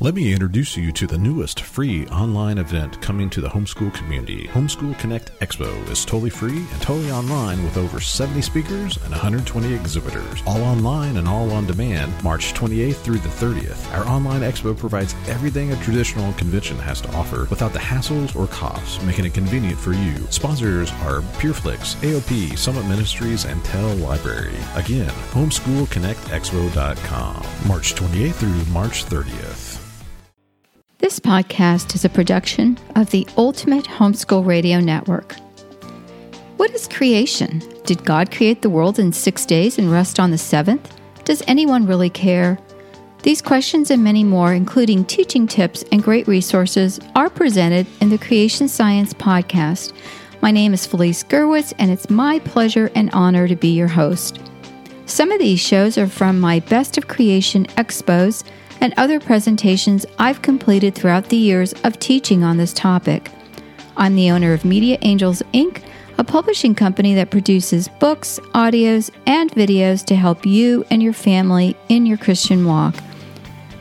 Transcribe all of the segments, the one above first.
Let me introduce you to the newest free online event coming to the homeschool community. Homeschool Connect Expo is totally free and totally online with over 70 speakers and 120 exhibitors. All online and all on demand, March 28th through the 30th. Our online expo provides everything a traditional convention has to offer without the hassles or costs, making it convenient for you. Sponsors are PureFlix, AOP, Summit Ministries, and Tell Library. Again, homeschoolconnectexpo.com, March 28th through March 30th. This podcast is a production of the Ultimate Homeschool Radio Network. What is creation? Did God create the world in six days and rest on the seventh? Does anyone really care? These questions and many more, including teaching tips and great resources, are presented in the Creation Science Podcast. My name is Felice Gerwitz, and it's my pleasure and honor to be your host. Some of these shows are from my Best of Creation expos and other presentations I've completed throughout the years of teaching on this topic. I'm the owner of Media Angels Inc., a publishing company that produces books, audios, and videos to help you and your family in your Christian walk.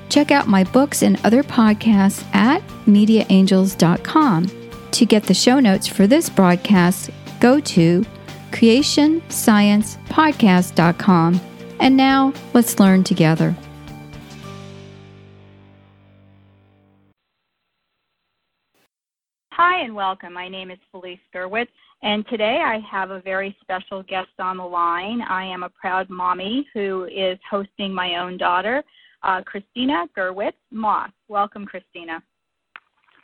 Check out my books and other podcasts at mediaangels.com. To get the show notes for this broadcast, go to creationsciencepodcast.com. And now, let's learn together. Hi and welcome. My name is Felice Gerwitz, and today I have a very special guest on the line. I am a proud mommy who is hosting my own daughter, uh, Christina Gerwitz Moss. Welcome, Christina.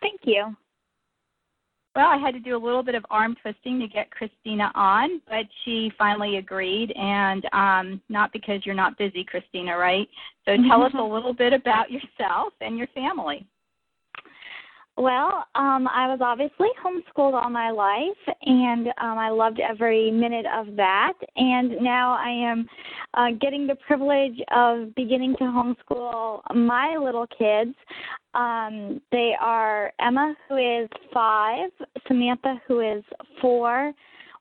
Thank you. Well, I had to do a little bit of arm twisting to get Christina on, but she finally agreed, and um, not because you're not busy, Christina, right? So tell us a little bit about yourself and your family. Well, um, I was obviously homeschooled all my life, and um, I loved every minute of that. And now I am uh, getting the privilege of beginning to homeschool my little kids. Um, they are Emma, who is five, Samantha, who is four,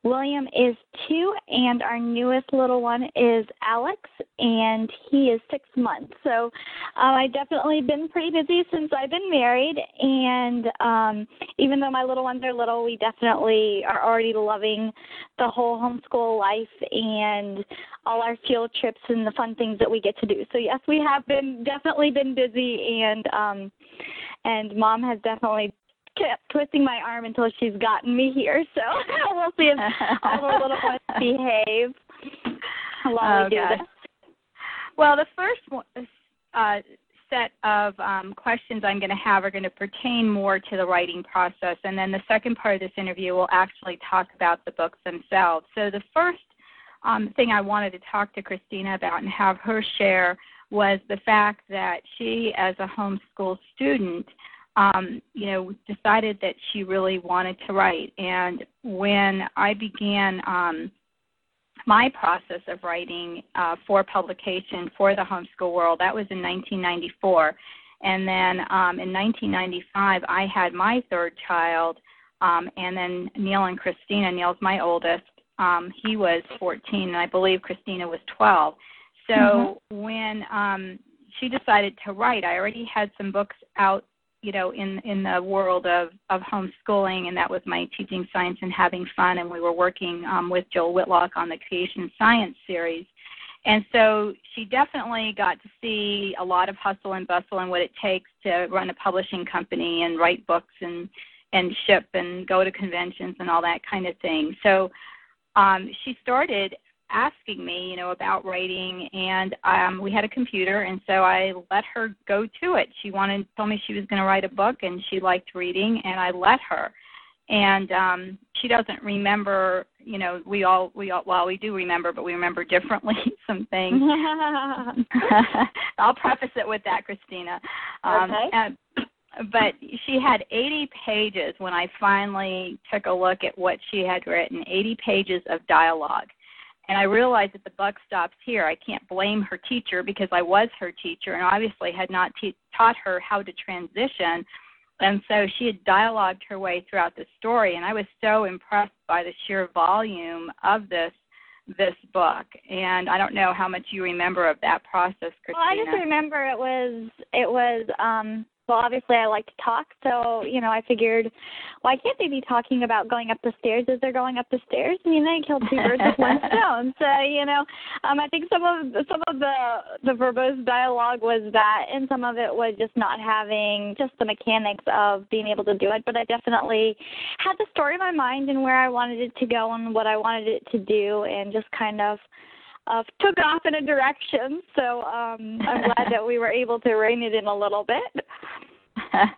William is two, and our newest little one is Alex, and he is six months. So um, I've definitely been pretty busy since I've been married, and um, even though my little ones are little, we definitely are already loving the whole homeschool life and all our field trips and the fun things that we get to do. So yes, we have been definitely been busy, and um, and mom has definitely kept twisting my arm until she's gotten me here. So we'll see if all the little ones behave while oh, we do gosh. this. Well, the first uh, set of um, questions I'm going to have are going to pertain more to the writing process, and then the second part of this interview will actually talk about the books themselves. So the first um, thing I wanted to talk to Christina about and have her share was the fact that she, as a homeschool student, um, you know, decided that she really wanted to write. And when I began um, my process of writing uh, for publication for the homeschool world, that was in 1994. And then um, in 1995, I had my third child, um, and then Neil and Christina. Neil's my oldest. Um, he was 14, and I believe Christina was 12. So mm-hmm. when um, she decided to write, I already had some books out you know in in the world of of homeschooling and that was my teaching science and having fun and we were working um, with Jill Whitlock on the creation science series. And so she definitely got to see a lot of hustle and bustle and what it takes to run a publishing company and write books and and ship and go to conventions and all that kind of thing. So um, she started asking me, you know, about writing, and um, we had a computer, and so I let her go to it. She wanted, told me she was going to write a book, and she liked reading, and I let her. And um, she doesn't remember, you know, we all, we all, well, we do remember, but we remember differently some things. I'll preface it with that, Christina. Um, okay. And, but she had 80 pages when I finally took a look at what she had written, 80 pages of dialogue and I realized that the buck stops here. I can't blame her teacher because I was her teacher and obviously had not te- taught her how to transition. And so she had dialogued her way throughout the story, and I was so impressed by the sheer volume of this this book. And I don't know how much you remember of that process, Christina. Well, I just remember it was it was um well obviously I like to talk, so you know, I figured why can't they be talking about going up the stairs as they're going up the stairs? I mean they killed two birds with one stone. So, you know, um I think some of some of the the verbose dialogue was that and some of it was just not having just the mechanics of being able to do it. But I definitely had the story in my mind and where I wanted it to go and what I wanted it to do and just kind of uh, took off in a direction. So um, I'm glad that we were able to rein it in a little bit.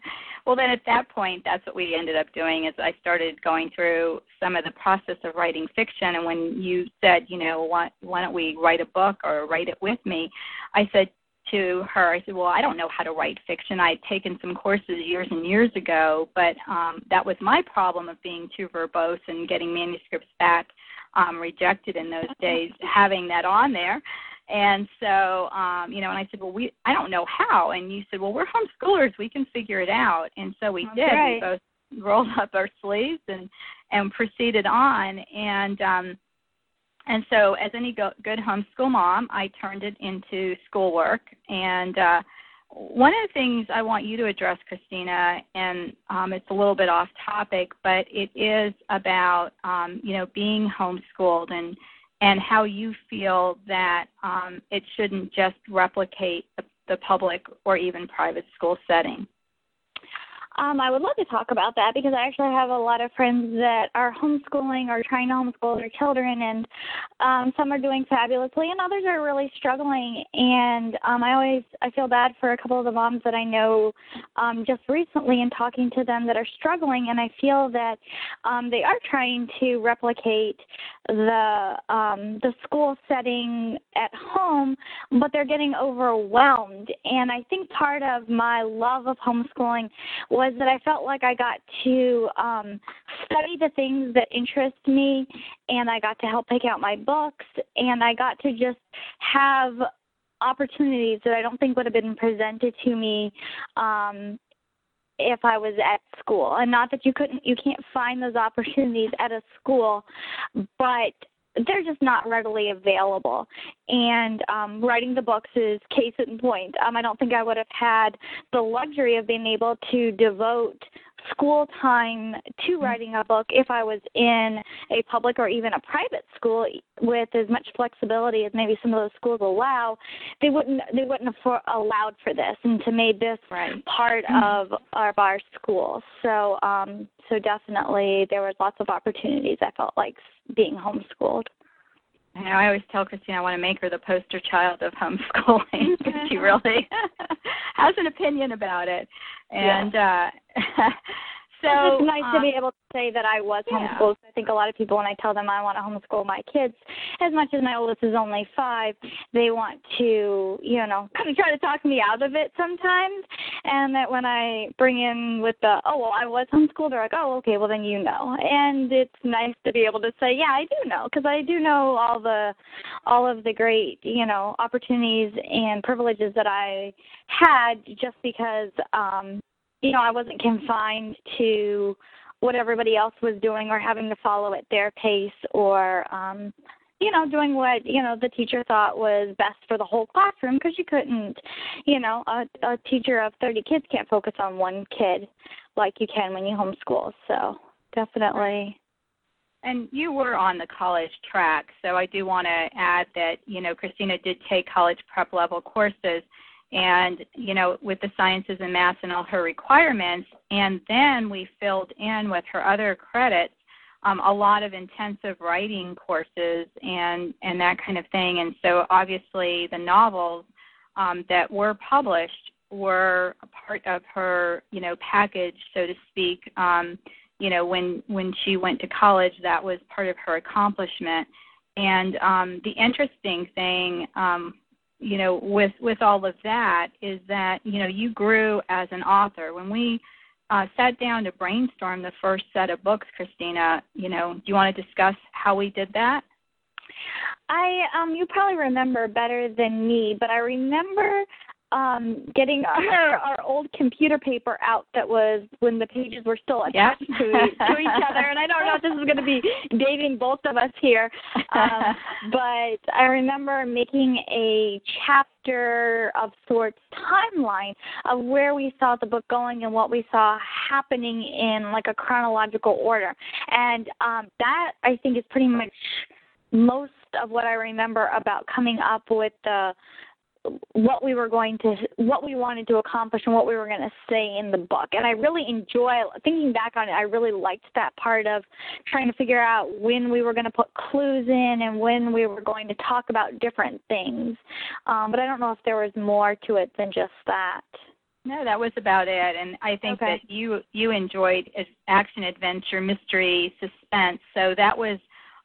well, then at that point, that's what we ended up doing. Is I started going through some of the process of writing fiction, and when you said, you know, why, why don't we write a book or write it with me, I said to her, I said, well, I don't know how to write fiction. I had taken some courses years and years ago, but um, that was my problem of being too verbose and getting manuscripts back um, rejected in those days, having that on there. And so, um, you know, and I said, well, we, I don't know how. And you said, well, we're homeschoolers, we can figure it out. And so we That's did. Right. We both rolled up our sleeves and and proceeded on. And um, and so, as any go- good homeschool mom, I turned it into schoolwork. And uh, one of the things I want you to address, Christina, and um, it's a little bit off topic, but it is about um, you know being homeschooled and and how you feel that um, it shouldn't just replicate the, the public or even private school setting. Um, I would love to talk about that because I actually have a lot of friends that are homeschooling or trying to homeschool their children, and um, some are doing fabulously, and others are really struggling. And um, I always I feel bad for a couple of the moms that I know um, just recently in talking to them that are struggling, and I feel that um, they are trying to replicate the um, the school setting at home, but they're getting overwhelmed. And I think part of my love of homeschooling was that I felt like I got to um, study the things that interest me, and I got to help pick out my books, and I got to just have opportunities that I don't think would have been presented to me um, if I was at school. And not that you couldn't, you can't find those opportunities at a school, but they're just not readily available. And um, writing the books is case in point. Um, I don't think I would have had the luxury of being able to devote school time to writing a book if I was in a public or even a private school with as much flexibility as maybe some of those schools allow. They wouldn't they wouldn't have for, allowed for this and to made this right. part of our, of our school. So um, so definitely there was lots of opportunities. I felt like being homeschooled. And I always tell Christine I want to make her the poster child of homeschooling because she really has an opinion about it. And yeah. uh so it's nice um, to be able to say that I was yeah. homeschooled. I think a lot of people, when I tell them I want to homeschool my kids, as much as my oldest is only five, they want to, you know, kind of try to talk me out of it sometimes. And that when I bring in with the, oh, well, I was homeschooled, they're like, oh, okay, well, then you know. And it's nice to be able to say, yeah, I do know, because I do know all the, all of the great, you know, opportunities and privileges that I had just because, um, you know, I wasn't confined to what everybody else was doing or having to follow at their pace or um you know doing what you know the teacher thought was best for the whole classroom because you couldn't you know a, a teacher of 30 kids can't focus on one kid like you can when you homeschool so definitely. And you were on the college track so i do want to add that you know christina did take college prep level courses and you know with the sciences and maths and all her requirements and then we filled in with her other credits um, a lot of intensive writing courses and and that kind of thing. And so obviously the novels um, that were published were a part of her you know package so to speak. Um, you know when when she went to college that was part of her accomplishment. And um, the interesting thing um, you know with with all of that is that you know you grew as an author. When we uh, sat down to brainstorm the first set of books christina you know do you want to discuss how we did that? I um you probably remember better than me but i remember um getting our our old computer paper out that was when the pages were still attached yep. to, to each other and I don't know if this is going to be dating both of us here um but I remember making a chapter of sorts timeline of where we saw the book going and what we saw happening in like a chronological order and um that I think is pretty much most of what I remember about coming up with the what we were going to what we wanted to accomplish and what we were going to say in the book. And i really enjoy thinking back on it i really liked that part of trying to figure out when we were going to put clues in and when we were going to talk about different things. Um, but i don't know if there was more to it than just that. No that was about it. And i think okay. that you you enjoyed action adventure mystery suspense. So that was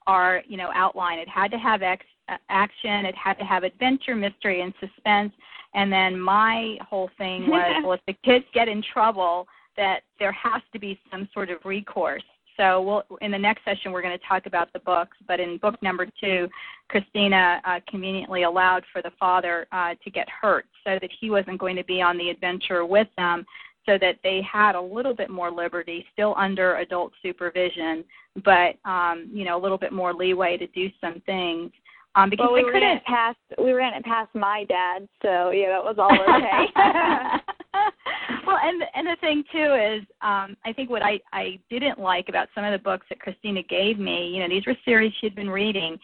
our you know outline. It had to have ex- action. It had to have adventure, mystery, and suspense. And then my whole thing was, well, if the kids get in trouble, that there has to be some sort of recourse. So we'll, in the next session, we're going to talk about the books. But in book number two, Christina uh, conveniently allowed for the father uh, to get hurt so that he wasn't going to be on the adventure with them so that they had a little bit more liberty, still under adult supervision, but um, you know, a little bit more leeway to do some things. Um, because well, we couldn't ran past we ran it past my dad, so yeah, that was all okay. well, and and the thing too is, um, I think what I I didn't like about some of the books that Christina gave me, you know, these were series she'd been reading,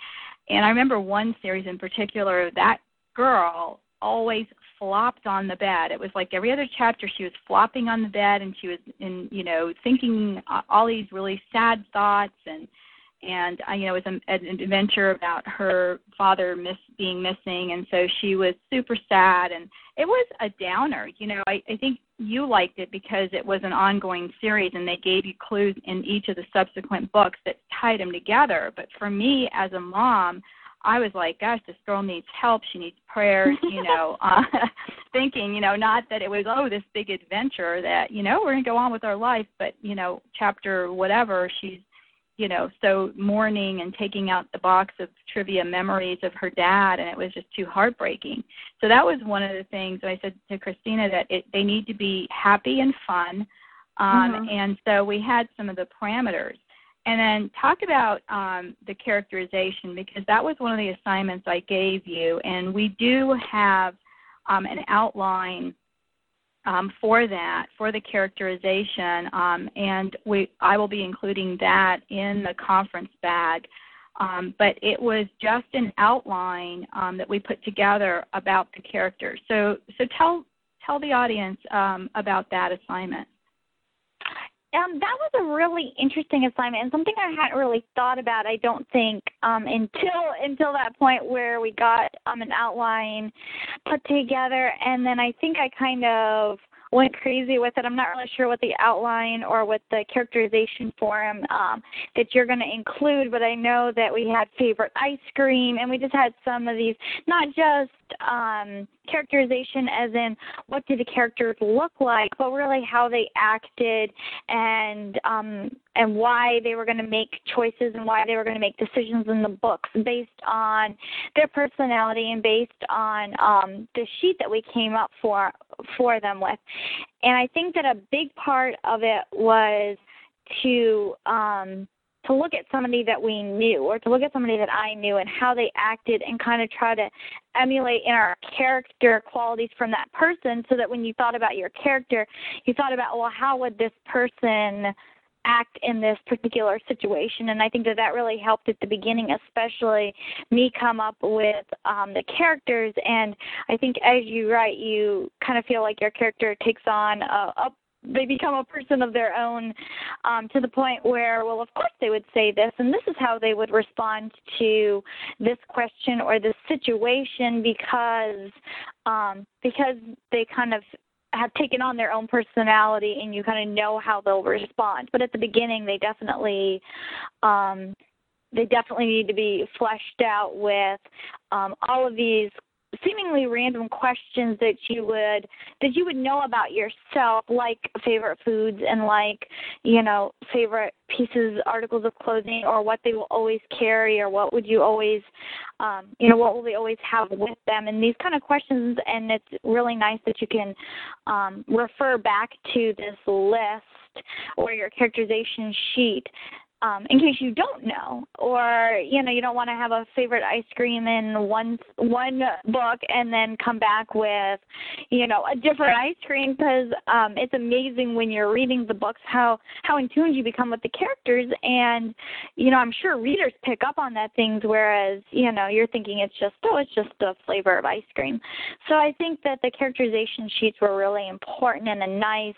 and I remember one series in particular. That girl always flopped on the bed. It was like every other chapter she was flopping on the bed and she was in, you know, thinking all these really sad thoughts and and uh, you know it was an, an adventure about her father miss being missing and so she was super sad and it was a downer you know i i think you liked it because it was an ongoing series and they gave you clues in each of the subsequent books that tied them together but for me as a mom I was like, gosh, this girl needs help. She needs prayers, you know, uh, thinking, you know, not that it was, oh, this big adventure that, you know, we're going to go on with our life, but, you know, chapter whatever, she's, you know, so mourning and taking out the box of trivia memories of her dad, and it was just too heartbreaking. So that was one of the things I said to Christina that it, they need to be happy and fun. Um, mm-hmm. And so we had some of the parameters and then talk about um, the characterization because that was one of the assignments I gave you, and we do have um, an outline um, for that for the characterization, um, and we I will be including that in the conference bag. Um, but it was just an outline um, that we put together about the character. So so tell tell the audience about that assignment um, that was a really interesting assignment and something I hadn't really thought about. I don't think um, until until that point where we got um, an outline put together, and then I think I kind of went crazy with it. I'm not really sure what the outline or what the characterization form um, that you're going to include, but I know that we had favorite ice cream, and we just had some of these, not just um, characterization as in what do the characters look like, but really how they acted and um, and why they were going to make choices and why they were going to make decisions in the books based on their personality and based on um, the sheet that we came up for for them with. And I think that a big part of it was to um, to look at somebody that we knew or to look at somebody that I knew and how they acted and kind of try to emulate in our character qualities from that person so that when you thought about your character, you thought about, well, how would this person act in this particular situation. And i think that that really helped at the beginning especially me come up with um the characters. And i think as you write you kind of feel like your character takes on a, a they become a person of their own um, to the point where, well, of course they would say this, and this is how they would respond to this question or this situation because um, because they kind of have taken on their own personality and you kind of know how they'll respond. But at the beginning, they definitely um, they definitely need to be fleshed out with um, all of these seemingly random questions that you would that you would know about yourself like favorite foods and like you know favorite pieces articles of clothing or what they will always carry or what would you always um you know what will they always have with them? And these kind of questions and it's really nice that you can um refer back to this list or your characterization sheet um, in case you don't know, or you know you don't want to have a favorite ice cream in one one book and then come back with you know a different ice cream because um, it's amazing when you're reading the books how how in tune you become with the characters and you know I'm sure readers pick up on that things whereas you know you're thinking it's just oh it's just a flavor of ice cream. So I think that the characterization sheets were really important and a nice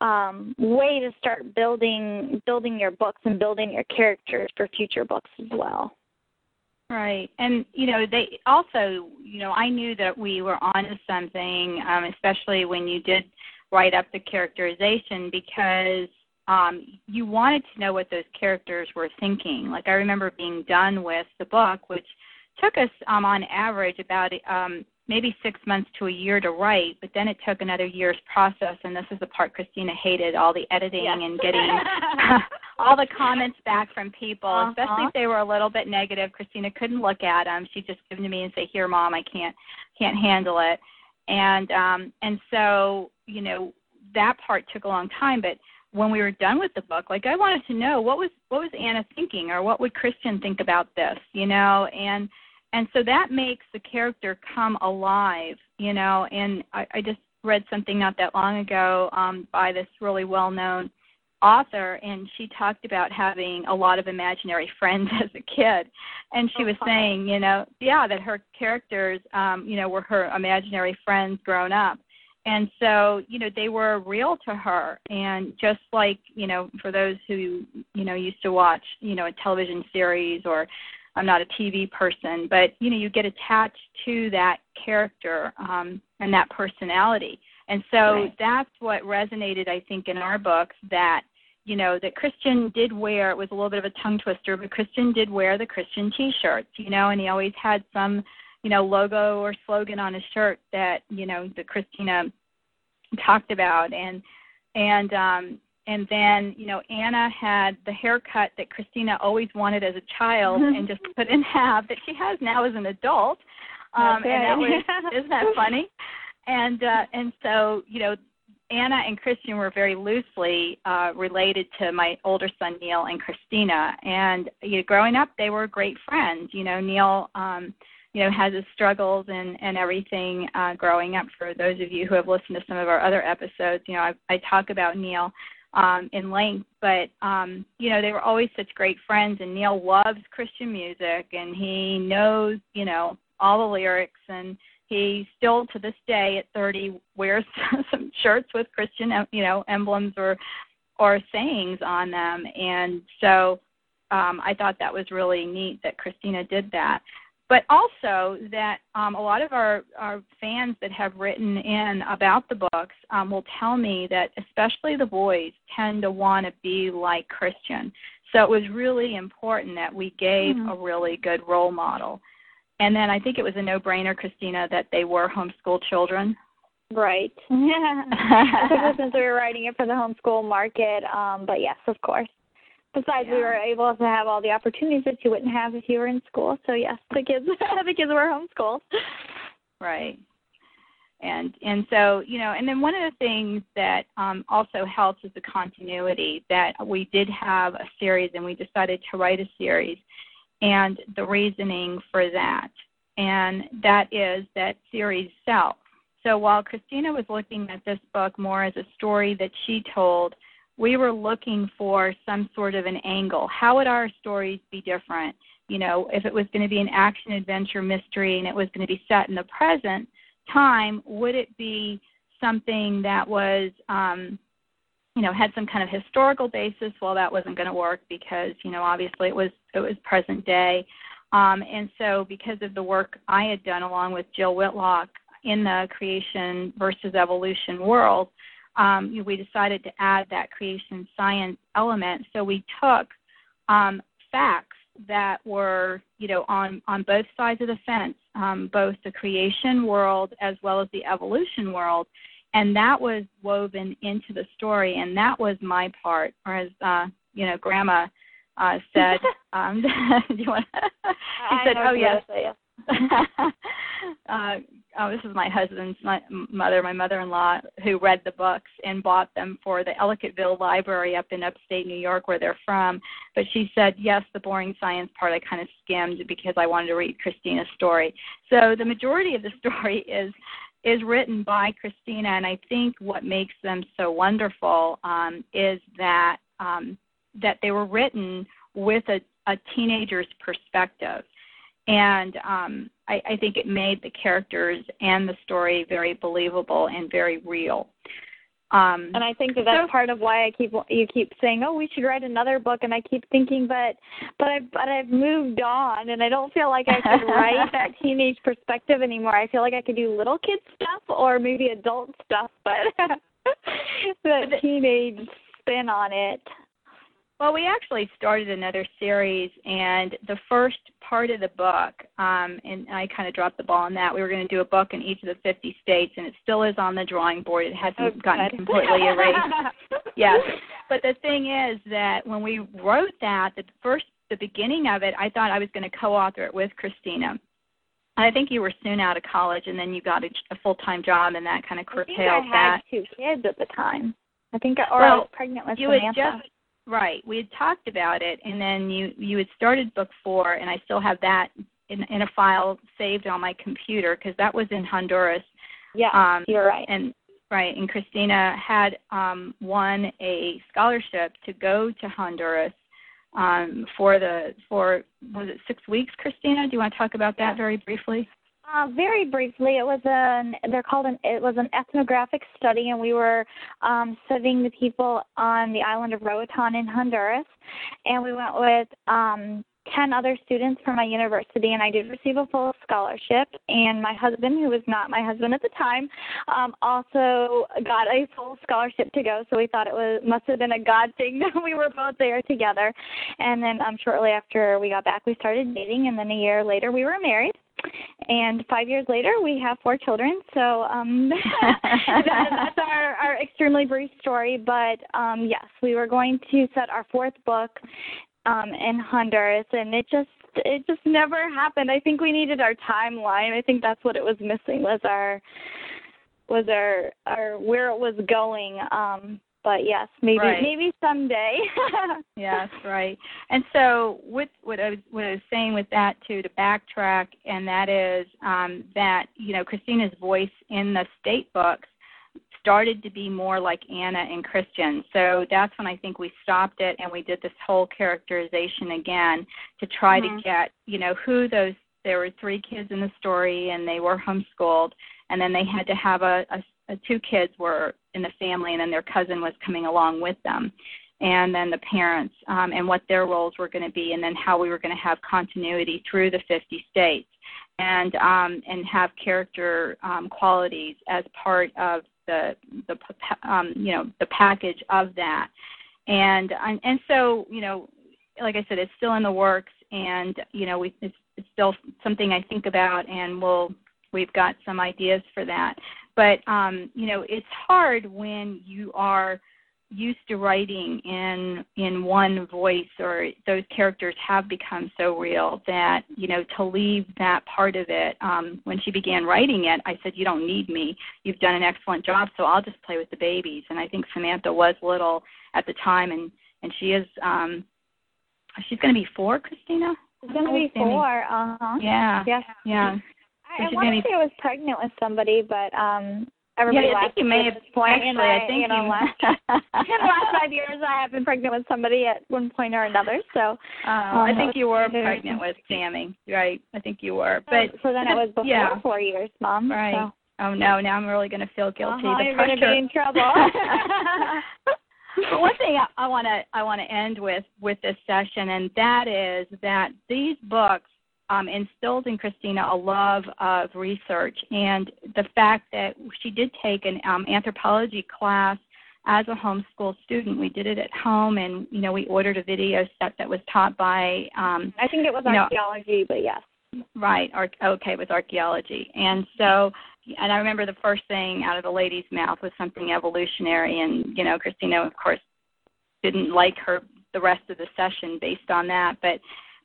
um, way to start building building your books and building your characters for future books as well. Right, and you know they also, you know, I knew that we were onto something, um, especially when you did write up the characterization because um, you wanted to know what those characters were thinking. Like I remember being done with the book, which took us um, on average about um, maybe six months to a year to write, but then it took another year's process. And this is the part Christina hated all the editing yes. and getting all the comments back from people, uh-huh. especially if they were a little bit negative. Christina couldn't look at them. She'd just give them to me and say, "Here, mom, I can't can't handle it." And um, and so you know that part took a long time, but when we were done with the book like i wanted to know what was what was anna thinking or what would christian think about this you know and and so that makes the character come alive you know and i, I just read something not that long ago um, by this really well known author and she talked about having a lot of imaginary friends as a kid. And she oh, was fun. saying you know yeah that her characters um you know were her imaginary friends grown up. And so you know they were real to her. And just like you know for those who you know used to watch you know a television series or I'm not a TV person, but you know, you get attached to that character um, and that personality. And so right. that's what resonated, I think, in our books that you know that Christian did wear. It was a little bit of a tongue twister, but Christian did wear the Christian T-shirts, you know, and he always had some, you know, logo or slogan on his shirt that you know that Christina talked about, and and um, and then you know Anna had the haircut that Christina always wanted as a child and just put in half that she has now as an adult. Um okay. and that was isn't that funny? And uh and so, you know, Anna and Christian were very loosely uh related to my older son Neil and Christina and you know growing up they were great friends. You know, Neil um you know has his struggles and and everything uh growing up for those of you who have listened to some of our other episodes you know i i talk about neil um, in length. But um, you know, they were always such great friends. And Neil loves Christian music, and he knows you know all the lyrics, and he still to this day at 30 wears some shirts with Christian you know emblems or or sayings on them. And so um, I thought that was really neat that Christina did that but also that um, a lot of our, our fans that have written in about the books um, will tell me that especially the boys tend to want to be like Christian. So it was really important that we gave mm-hmm. a really good role model. And then I think it was a no-brainer, Christina, that they were homeschool children. Right. Yeah. Especially since we were writing it for the homeschool market. Um, but yes, of course. Besides, yeah. we were able to have all the opportunities that you wouldn't have if you were in school. So yes, the kids the kids were homeschooled. Right. And and so you know, and then one of the things that um, also helps is the continuity. That we did have a series, and we decided to write a series, and the reasoning for that, and that is that series self. So while Christina was looking at this book more as a story that she told, we were looking for some sort of an angle. How would our stories be different? You know, if it was going to be an action adventure mystery and it was going to be set in the present time, would it be something that was um you know had some kind of historical basis well that wasn't going to work because you know obviously it was it was present day um and so because of the work i had done along with jill whitlock in the creation versus evolution world um, you know, we decided to add that creation science element. So we took um, facts that were, you know, on on both sides of the fence, um, both the creation world as well as the evolution world, and that was woven into the story, and that was my part. Or as uh, you know, Grandma uh, said, um, do you want? she said, "Oh yes." uh, oh, this is my husband's my mother, my mother-in-law, who read the books and bought them for the Ellicottville Library up in upstate New York, where they're from. But she said, yes, the boring science part I kind of skimmed because I wanted to read Christina's story. So the majority of the story is is written by Christina, and I think what makes them so wonderful um, is that um, that they were written with a, a teenager's perspective and um, I, I think it made the characters and the story very believable and very real. Um, and I think that that's so, part of why I keep you keep saying, "Oh, we should write another book," and I keep thinking, but but I but I've moved on, and I don't feel like I can write that teenage perspective anymore. I feel like I could do little kid stuff or maybe adult stuff, but the teenage spin on it. Well, we actually started another series, and the first part of the book, um, and I kind of dropped the ball on that. We were going to do a book in each of the 50 states, and it still is on the drawing board. It hasn't oh, gotten completely erased. yes, but the thing is that when we wrote that, the first, the beginning of it, I thought I was going to co-author it with Christina. I think you were soon out of college, and then you got a, a full-time job, and that kind of curtailed that. I think I that. had two kids at the time. I think, or well, I was pregnant with you Samantha. Had just, Right. We had talked about it, and then you you had started book four, and I still have that in in a file saved on my computer because that was in Honduras. Yeah, um, you're right. And right, and Christina had um, won a scholarship to go to Honduras um, for the for was it six weeks? Christina, do you want to talk about that very briefly? Uh, very briefly, it was an they're called an it was an ethnographic study, and we were um, studying the people on the island of Roatan in Honduras, and we went with um, 10 other students from my university and I did receive a full scholarship. And my husband who was not my husband at the time um also got a full scholarship to go. So we thought it was must have been a god thing that we were both there together. And then um shortly after we got back we started dating. And then a year later we were married and five years later we have four children. So um that, that's our our extremely brief story. But um yes we were going to set our fourth book um in honduras. And it just it just never happened. I think we needed our timeline. I think that's what it was missing was our was our our where it was going. Um but yes, maybe right. maybe someday. yes, right. And so, with what I was what I was saying with that too, to backtrack, and that is um, that you know Christina's voice in the state books started to be more like Anna and Christian. So that's when I think we stopped it and we did this whole characterization again to try mm-hmm. to get you know who those. There were three kids in the story, and they were homeschooled, and then they had to have a, a two kids were in the family, and then their cousin was coming along with them, and then the parents um, and what their roles were going to be, and then how we were going to have continuity through the 50 states, and um, and have character um, qualities as part of the the um, you know the package of that, and and so you know, like I said, it's still in the works, and you know we it's, it's still something I think about, and we'll we've got some ideas for that. But um, you know, it's hard when you are used to writing in in one voice or those characters have become so real that you know to leave that part of it um when she began writing it i said you don't need me. You've done an excellent job so i'll just play with the babies. And i think samantha was little at the time and and she is um she's going to be four christina? She's going to be four uh-huh. Yeah. Yes yeah I, I want to say I was pregnant with somebody, but um everybody yeah, I think you may have point. Actually, I, I think you know, you... last, in the last five years, I have been pregnant with somebody at one point or another. So, uh, um, I think you were pregnant with Sammy, right? I think you were, but so then it was before yeah. four years, Mom. Right. So. Oh no! Now I'm really going to feel guilty. Uh-huh, you're going to be in trouble. but one thing I want to I want to end with with this session, and that is that these books um, instilled in Christina a love of research and the fact that she did take an um, anthropology class as a homeschool student. We did it at home, and you know, we ordered a video set that was taught by. Um, I think it was archaeology, know, but yes. Right. Ar- okay, it was archaeology, and so. And I remember the first thing out of the lady's mouth was something evolutionary, and you know, Christina, of course, didn't like her the rest of the session based on that. But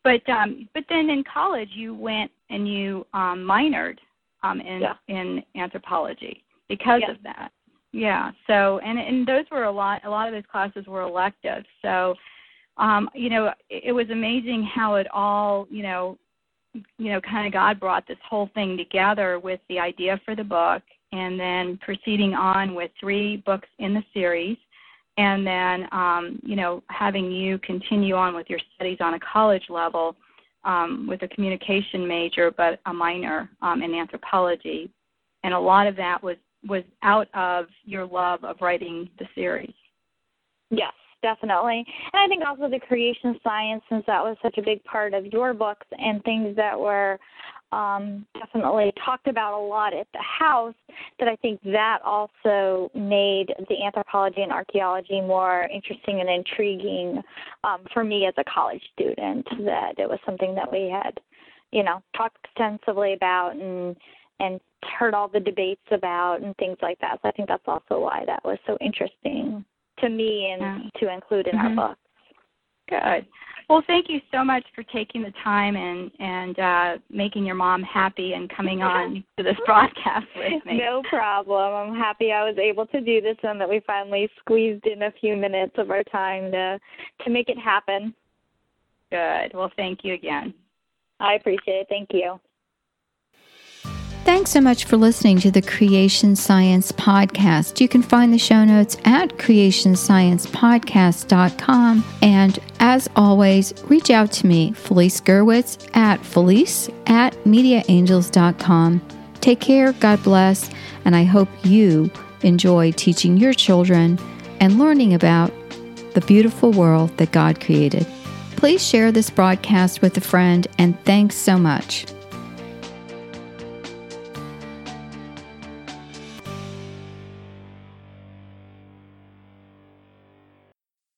but um, but then in college, you went and you um, minored um, in yeah. in anthropology because yeah. of that. Yeah. So and and those were a lot. A lot of those classes were elective. So um, you know, it, it was amazing how it all you know you know kind of God brought this whole thing together with the idea for the book and then proceeding on with three books in the series and then um, you know having you continue on with your studies on a college level um, with a communication major but a minor um, in anthropology and a lot of that was was out of your love of writing the series. Yes, definitely. And I think also the creation science, since that was such a big part of your books and things that were um, definitely talked about a lot at the house, that I think that also made the anthropology and archaeology more interesting and intriguing um, for me as a college student. That it was something that we had, you know, talked extensively about and and heard all the debates about and things like that. So I think that's also why that was so interesting to me and yeah. to include in mm-hmm. our book. Good. Well, thank you so much for taking the time and and uh, making your mom happy and coming on to this broadcast with me. No problem. I'm happy I was able to do this and that we finally squeezed in a few minutes of our time to to make it happen. Good. Well, thank you again. I appreciate it. Thank you. Thanks so much for listening to the Creation Science Podcast. You can find the show notes at creationsciencepodcast.com. And as always, reach out to me, Felice Gerwitz, at Felice at mediaangels.com. Take care, God bless, and I hope you enjoy teaching your children and learning about the beautiful world that God created. Please share this broadcast with a friend, and thanks so much.